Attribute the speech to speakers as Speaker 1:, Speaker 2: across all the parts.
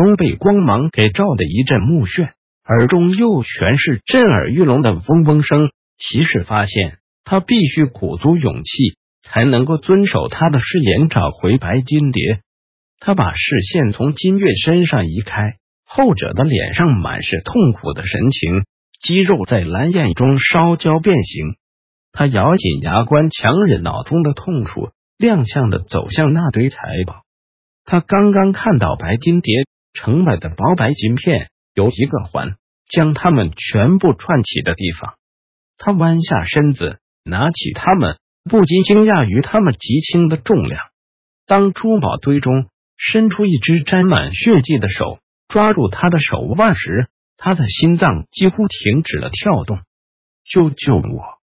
Speaker 1: 史东被光芒给照得一阵目眩，耳中又全是震耳欲聋的嗡嗡声。骑士发现他必须鼓足勇气，才能够遵守他的誓言，找回白金蝶。他把视线从金月身上移开，后者的脸上满是痛苦的神情，肌肉在蓝焰中烧焦变形。他咬紧牙关，强忍脑中的痛楚，踉跄的走向那堆财宝。他刚刚看到白金蝶成百的薄白金片，由一个环将它们全部串起的地方。他弯下身子，拿起它们，不禁惊讶于它们极轻的重量。当珠宝堆中伸出一只沾满血迹的手，抓住他的手腕时，他的心脏几乎停止了跳动。救救我！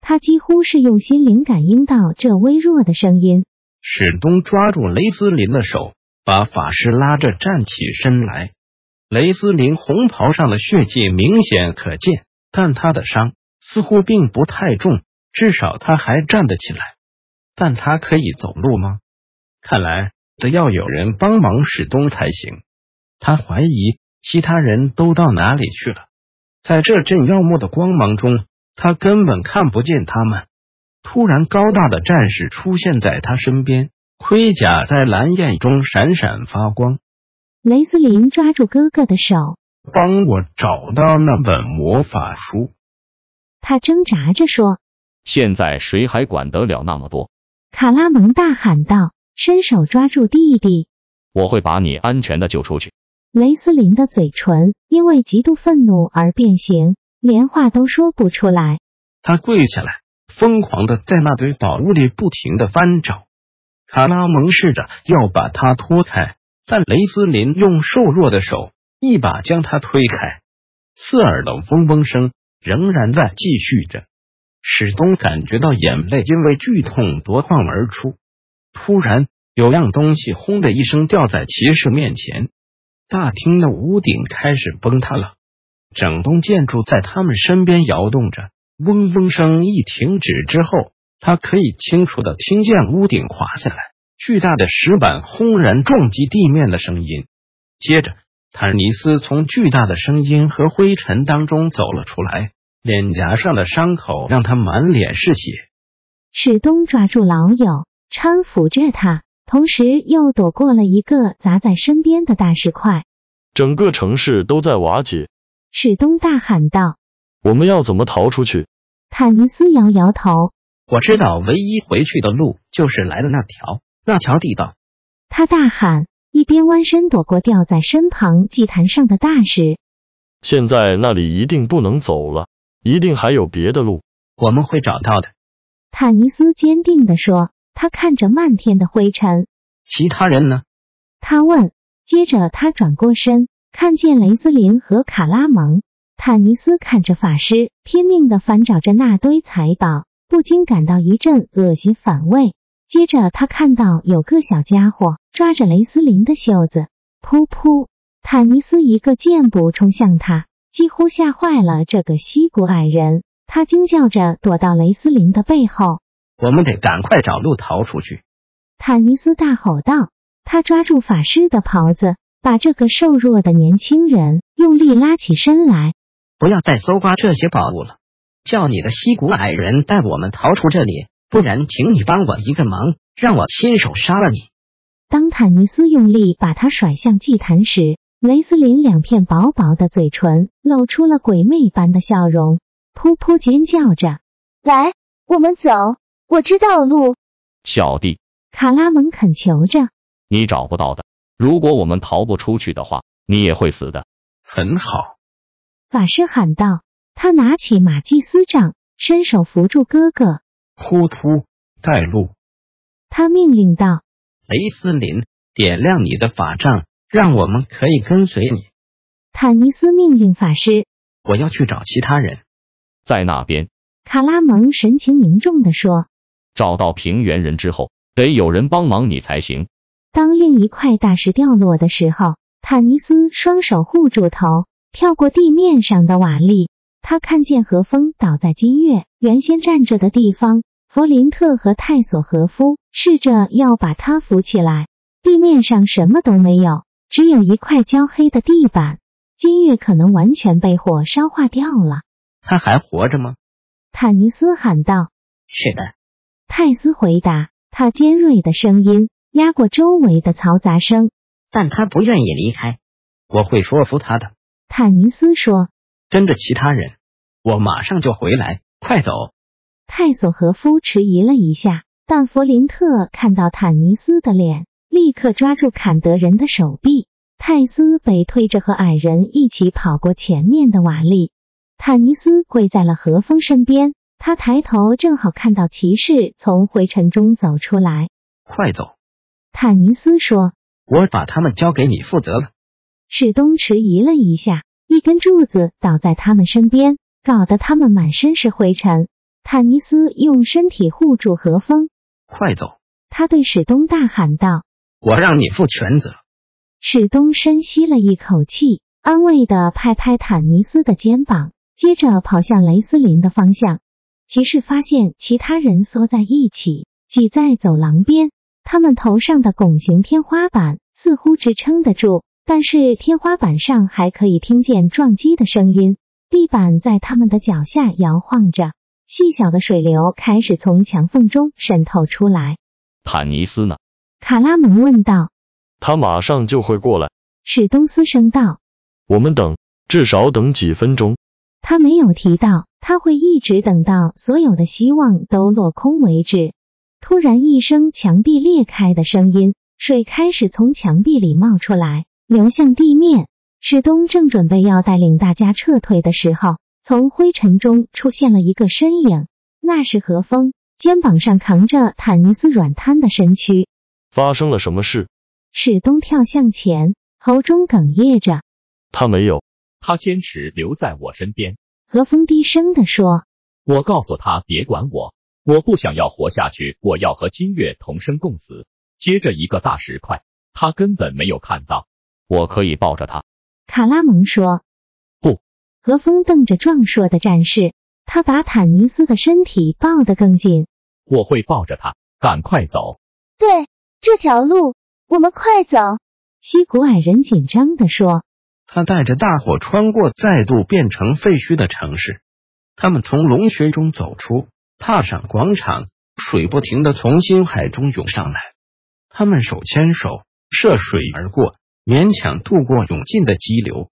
Speaker 2: 他几乎是用心灵感应到这微弱的声音。
Speaker 1: 史东抓住雷斯林的手，把法师拉着站起身来。雷斯林红袍上的血迹明显可见，但他的伤似乎并不太重，至少他还站得起来。但他可以走路吗？看来得要有人帮忙使东才行。他怀疑其他人都到哪里去了。在这阵耀目的光芒中，他根本看不见他们。突然，高大的战士出现在他身边，盔甲在蓝焰中闪闪发光。
Speaker 2: 雷斯林抓住哥哥的手，
Speaker 1: 帮我找到那本魔法书。
Speaker 2: 他挣扎着说：“
Speaker 3: 现在谁还管得了那么多？”
Speaker 2: 卡拉蒙大喊道，伸手抓住弟弟：“
Speaker 3: 我会把你安全的救出去。”
Speaker 2: 雷斯林的嘴唇因为极度愤怒而变形，连话都说不出来。
Speaker 1: 他跪下来。疯狂的在那堆宝物里不停的翻找，卡拉蒙试着要把他拖开，但雷斯林用瘦弱的手一把将他推开。刺耳的嗡嗡声仍然在继续着。史东感觉到眼泪因为剧痛夺眶而出。突然，有样东西轰的一声掉在骑士面前，大厅的屋顶开始崩塌了，整栋建筑在他们身边摇动着。嗡嗡声一停止之后，他可以清楚的听见屋顶垮下来，巨大的石板轰然撞击地面的声音。接着，坦尼斯从巨大的声音和灰尘当中走了出来，脸颊上的伤口让他满脸是血。
Speaker 2: 史东抓住老友，搀扶着他，同时又躲过了一个砸在身边的大石块。
Speaker 4: 整个城市都在瓦解！
Speaker 2: 史东大喊道：“
Speaker 4: 我们要怎么逃出去？”
Speaker 2: 坦尼斯摇摇头，
Speaker 1: 我知道唯一回去的路就是来的那条那条地道。
Speaker 2: 他大喊，一边弯身躲过掉在身旁祭坛上的大石。
Speaker 4: 现在那里一定不能走了，一定还有别的路，
Speaker 1: 我们会找到的。
Speaker 2: 坦尼斯坚定地说。他看着漫天的灰尘，
Speaker 1: 其他人呢？
Speaker 2: 他问。接着他转过身，看见雷斯林和卡拉蒙。坦尼斯看着法师拼命的翻找着那堆财宝，不禁感到一阵恶心反胃。接着，他看到有个小家伙抓着雷斯林的袖子，噗噗！坦尼斯一个箭步冲向他，几乎吓坏了这个西古矮人。他惊叫着躲到雷斯林的背后。
Speaker 1: 我们得赶快找路逃出去！
Speaker 2: 坦尼斯大吼道。他抓住法师的袍子，把这个瘦弱的年轻人用力拉起身来。
Speaker 5: 不要再搜刮这些宝物了，叫你的西古矮人带我们逃出这里，不然，请你帮我一个忙，让我亲手杀了你。
Speaker 2: 当坦尼斯用力把他甩向祭坛时，雷斯林两片薄薄的嘴唇露出了鬼魅般的笑容，噗噗尖叫着：“
Speaker 6: 来，我们走，我知道路。”
Speaker 3: 小弟，
Speaker 2: 卡拉蒙恳求着：“
Speaker 3: 你找不到的，如果我们逃不出去的话，你也会死的。”
Speaker 1: 很好。
Speaker 2: 法师喊道：“他拿起马祭司杖，伸手扶住哥哥。
Speaker 1: 突突带路。”
Speaker 2: 他命令道：“
Speaker 5: 雷斯林，
Speaker 1: 点亮你的法杖，让我们可以跟随你。
Speaker 2: 坦尼斯命令法师。
Speaker 1: 我要去找其他人。
Speaker 3: 在那边，
Speaker 2: 卡拉蒙神情凝重地说。
Speaker 3: 找到平原人之后，得有人帮忙你才行。
Speaker 2: 当另一块大石掉落的时候，坦尼斯双手护住头，跳过地面上的瓦砾。他看见何风倒在金月原先站着的地方，弗林特和泰索和夫试着要把他扶起来。地面上什么都没有，只有一块焦黑的地板。金月可能完全被火烧化掉了。
Speaker 1: 他还活着吗？
Speaker 2: 坦尼斯喊道。
Speaker 5: 是的，
Speaker 2: 泰斯回答。他尖锐的声音压过周围的嘈杂声。
Speaker 5: 但他不愿意离开。
Speaker 1: 我会说服他的。
Speaker 2: 坦尼斯说。
Speaker 1: 跟着其他人，我马上就回来。快走！
Speaker 2: 泰索和夫迟疑了一下，但弗林特看到坦尼斯的脸，立刻抓住坎德人的手臂。泰斯被推着和矮人一起跑过前面的瓦砾。坦尼斯跪在了和风身边，他抬头正好看到骑士从灰尘中走出来。
Speaker 1: 快走！
Speaker 2: 坦尼斯说：“
Speaker 1: 我把他们交给你负责了。”
Speaker 2: 史东迟疑了一下。一根柱子倒在他们身边，搞得他们满身是灰尘。坦尼斯用身体护住何风。
Speaker 1: 快走！
Speaker 2: 他对史东大喊道：“
Speaker 1: 我让你负全责。”
Speaker 2: 史东深吸了一口气，安慰的拍拍坦尼斯的肩膀，接着跑向雷斯林的方向。骑士发现其他人缩在一起，挤在走廊边，他们头上的拱形天花板似乎支撑得住。但是天花板上还可以听见撞击的声音，地板在他们的脚下摇晃着，细小的水流开始从墙缝中渗透出来。
Speaker 3: 坦尼斯呢？
Speaker 2: 卡拉蒙问道。
Speaker 4: 他马上就会过来。
Speaker 2: 史东斯声道。
Speaker 4: 我们等，至少等几分钟。
Speaker 2: 他没有提到他会一直等到所有的希望都落空为止。突然一声墙壁裂开的声音，水开始从墙壁里冒出来。流向地面。史东正准备要带领大家撤退的时候，从灰尘中出现了一个身影，那是何风，肩膀上扛着坦尼斯软瘫的身躯。
Speaker 4: 发生了什么事？
Speaker 2: 史东跳向前，喉中哽咽着。
Speaker 4: 他没有，
Speaker 3: 他坚持留在我身边。
Speaker 2: 何风低声地说：“
Speaker 3: 我告诉他别管我，我不想要活下去，我要和金月同生共死。”接着一个大石块，他根本没有看到。我可以抱着他，
Speaker 2: 卡拉蒙说。
Speaker 3: 不，
Speaker 2: 何风瞪着壮硕的战士，他把坦尼斯的身体抱得更紧。
Speaker 3: 我会抱着他，赶快走。
Speaker 6: 对，这条路，我们快走。
Speaker 2: 西古矮人紧张地说。
Speaker 1: 他带着大伙穿过再度变成废墟的城市，他们从龙穴中走出，踏上广场，水不停的从星海中涌上来，他们手牵手涉水而过。勉强渡过涌进的激流，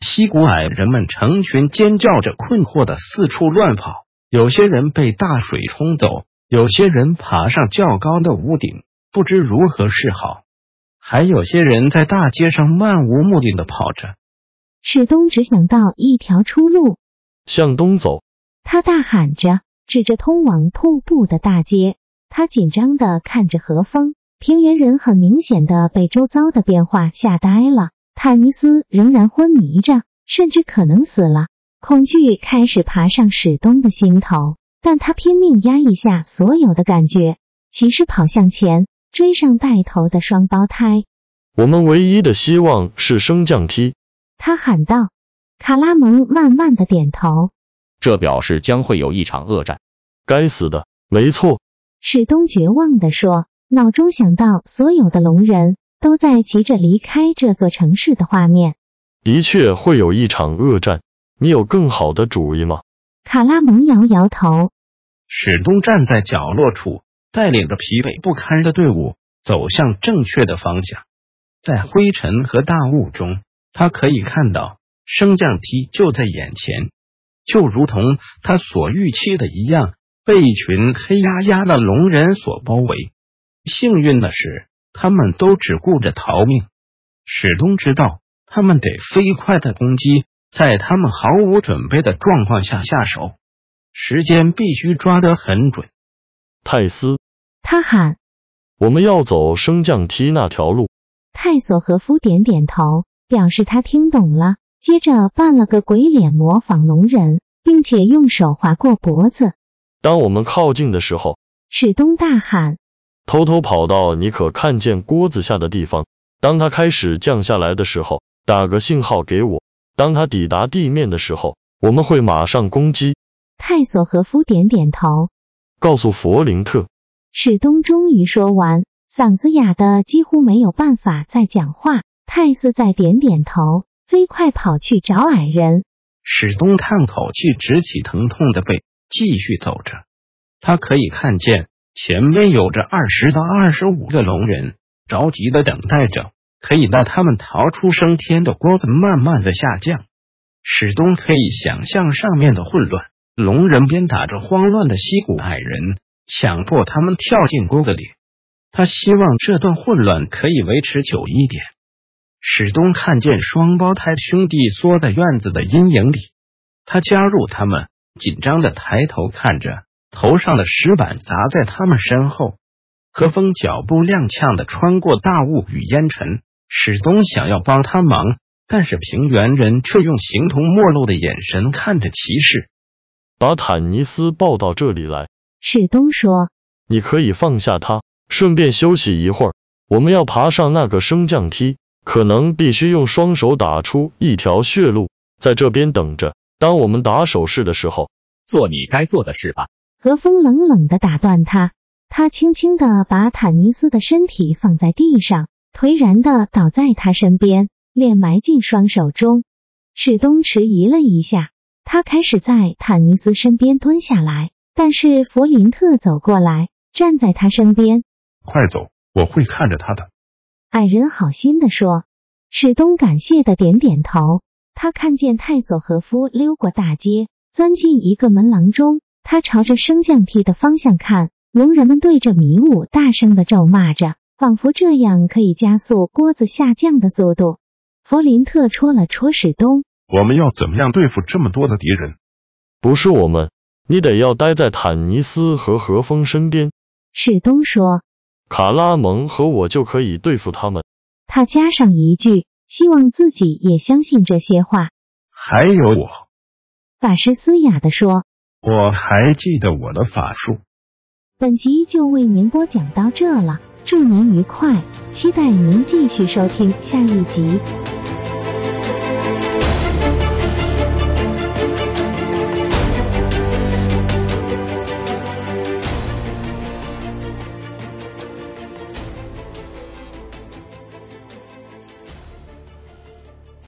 Speaker 1: 溪谷矮人们成群尖叫着，困惑的四处乱跑。有些人被大水冲走，有些人爬上较高的屋顶，不知如何是好。还有些人在大街上漫无目的的跑着。
Speaker 2: 史东只想到一条出路，
Speaker 4: 向东走。
Speaker 2: 他大喊着，指着通往瀑布的大街。他紧张的看着何风。平原人很明显的被周遭的变化吓呆了。坦尼斯仍然昏迷着，甚至可能死了。恐惧开始爬上史东的心头，但他拼命压抑下所有的感觉。骑士跑向前，追上带头的双胞胎。
Speaker 4: 我们唯一的希望是升降梯，
Speaker 2: 他喊道。卡拉蒙慢慢的点头。
Speaker 3: 这表示将会有一场恶战。
Speaker 4: 该死的，没错。
Speaker 2: 史东绝望的说。脑中想到所有的龙人都在急着离开这座城市的画面。
Speaker 4: 的确会有一场恶战。你有更好的主意吗？
Speaker 2: 卡拉蒙摇摇头。
Speaker 1: 史东站在角落处，带领着疲惫不堪的队伍走向正确的方向。在灰尘和大雾中，他可以看到升降梯就在眼前，就如同他所预期的一样，被一群黑压压的龙人所包围。幸运的是，他们都只顾着逃命。史东知道，他们得飞快的攻击，在他们毫无准备的状况下下手，时间必须抓得很准。
Speaker 4: 泰斯，
Speaker 2: 他喊：“
Speaker 4: 我们要走升降梯那条路。”
Speaker 2: 泰索和夫点点头，表示他听懂了，接着扮了个鬼脸，模仿龙人，并且用手划过脖子。
Speaker 4: 当我们靠近的时候，
Speaker 2: 史东大喊。
Speaker 4: 偷偷跑到你可看见锅子下的地方。当它开始降下来的时候，打个信号给我。当它抵达地面的时候，我们会马上攻击。
Speaker 2: 泰索和夫点点头，
Speaker 4: 告诉弗林特。
Speaker 2: 史东终于说完，嗓子哑的几乎没有办法再讲话。泰斯再点点头，飞快跑去找矮人。
Speaker 1: 史东叹口气，直起疼痛的背，继续走着。他可以看见。前面有着二十到二十五个龙人，着急的等待着，可以带他们逃出升天的锅子，慢慢的下降。史东可以想象上面的混乱，龙人鞭打着慌乱的溪谷矮人，强迫他们跳进锅子里。他希望这段混乱可以维持久一点。史东看见双胞胎兄弟缩在院子的阴影里，他加入他们，紧张的抬头看着。头上的石板砸在他们身后，何风脚步踉跄的穿过大雾与烟尘。史东想要帮他忙，但是平原人却用形同陌路的眼神看着骑士。
Speaker 4: 把坦尼斯抱到这里来，
Speaker 2: 史东说：“
Speaker 4: 你可以放下他，顺便休息一会儿。我们要爬上那个升降梯，可能必须用双手打出一条血路。在这边等着，当我们打手势的时候，
Speaker 3: 做你该做的事吧。”
Speaker 2: 何风冷冷的打断他，他轻轻的把坦尼斯的身体放在地上，颓然的倒在他身边，脸埋进双手中。史东迟疑了一下，他开始在坦尼斯身边蹲下来，但是弗林特走过来，站在他身边。
Speaker 7: 快走，我会看着他的。
Speaker 2: 矮人好心的说。史东感谢的点点头。他看见泰索和夫溜过大街，钻进一个门廊中。他朝着升降梯的方向看，龙人们对着迷雾大声的咒骂着，仿佛这样可以加速锅子下降的速度。弗林特戳了戳史东：“
Speaker 7: 我们要怎么样对付这么多的敌人？
Speaker 4: 不是我们，你得要待在坦尼斯和何风身边。”
Speaker 2: 史东说：“
Speaker 4: 卡拉蒙和我就可以对付他们。”
Speaker 2: 他加上一句，希望自己也相信这些话。
Speaker 7: 还有我，
Speaker 2: 法师嘶哑的说。
Speaker 7: 我还记得我的法术。
Speaker 2: 本集就为您播讲到这了，祝您愉快，期待您继续收听下一集。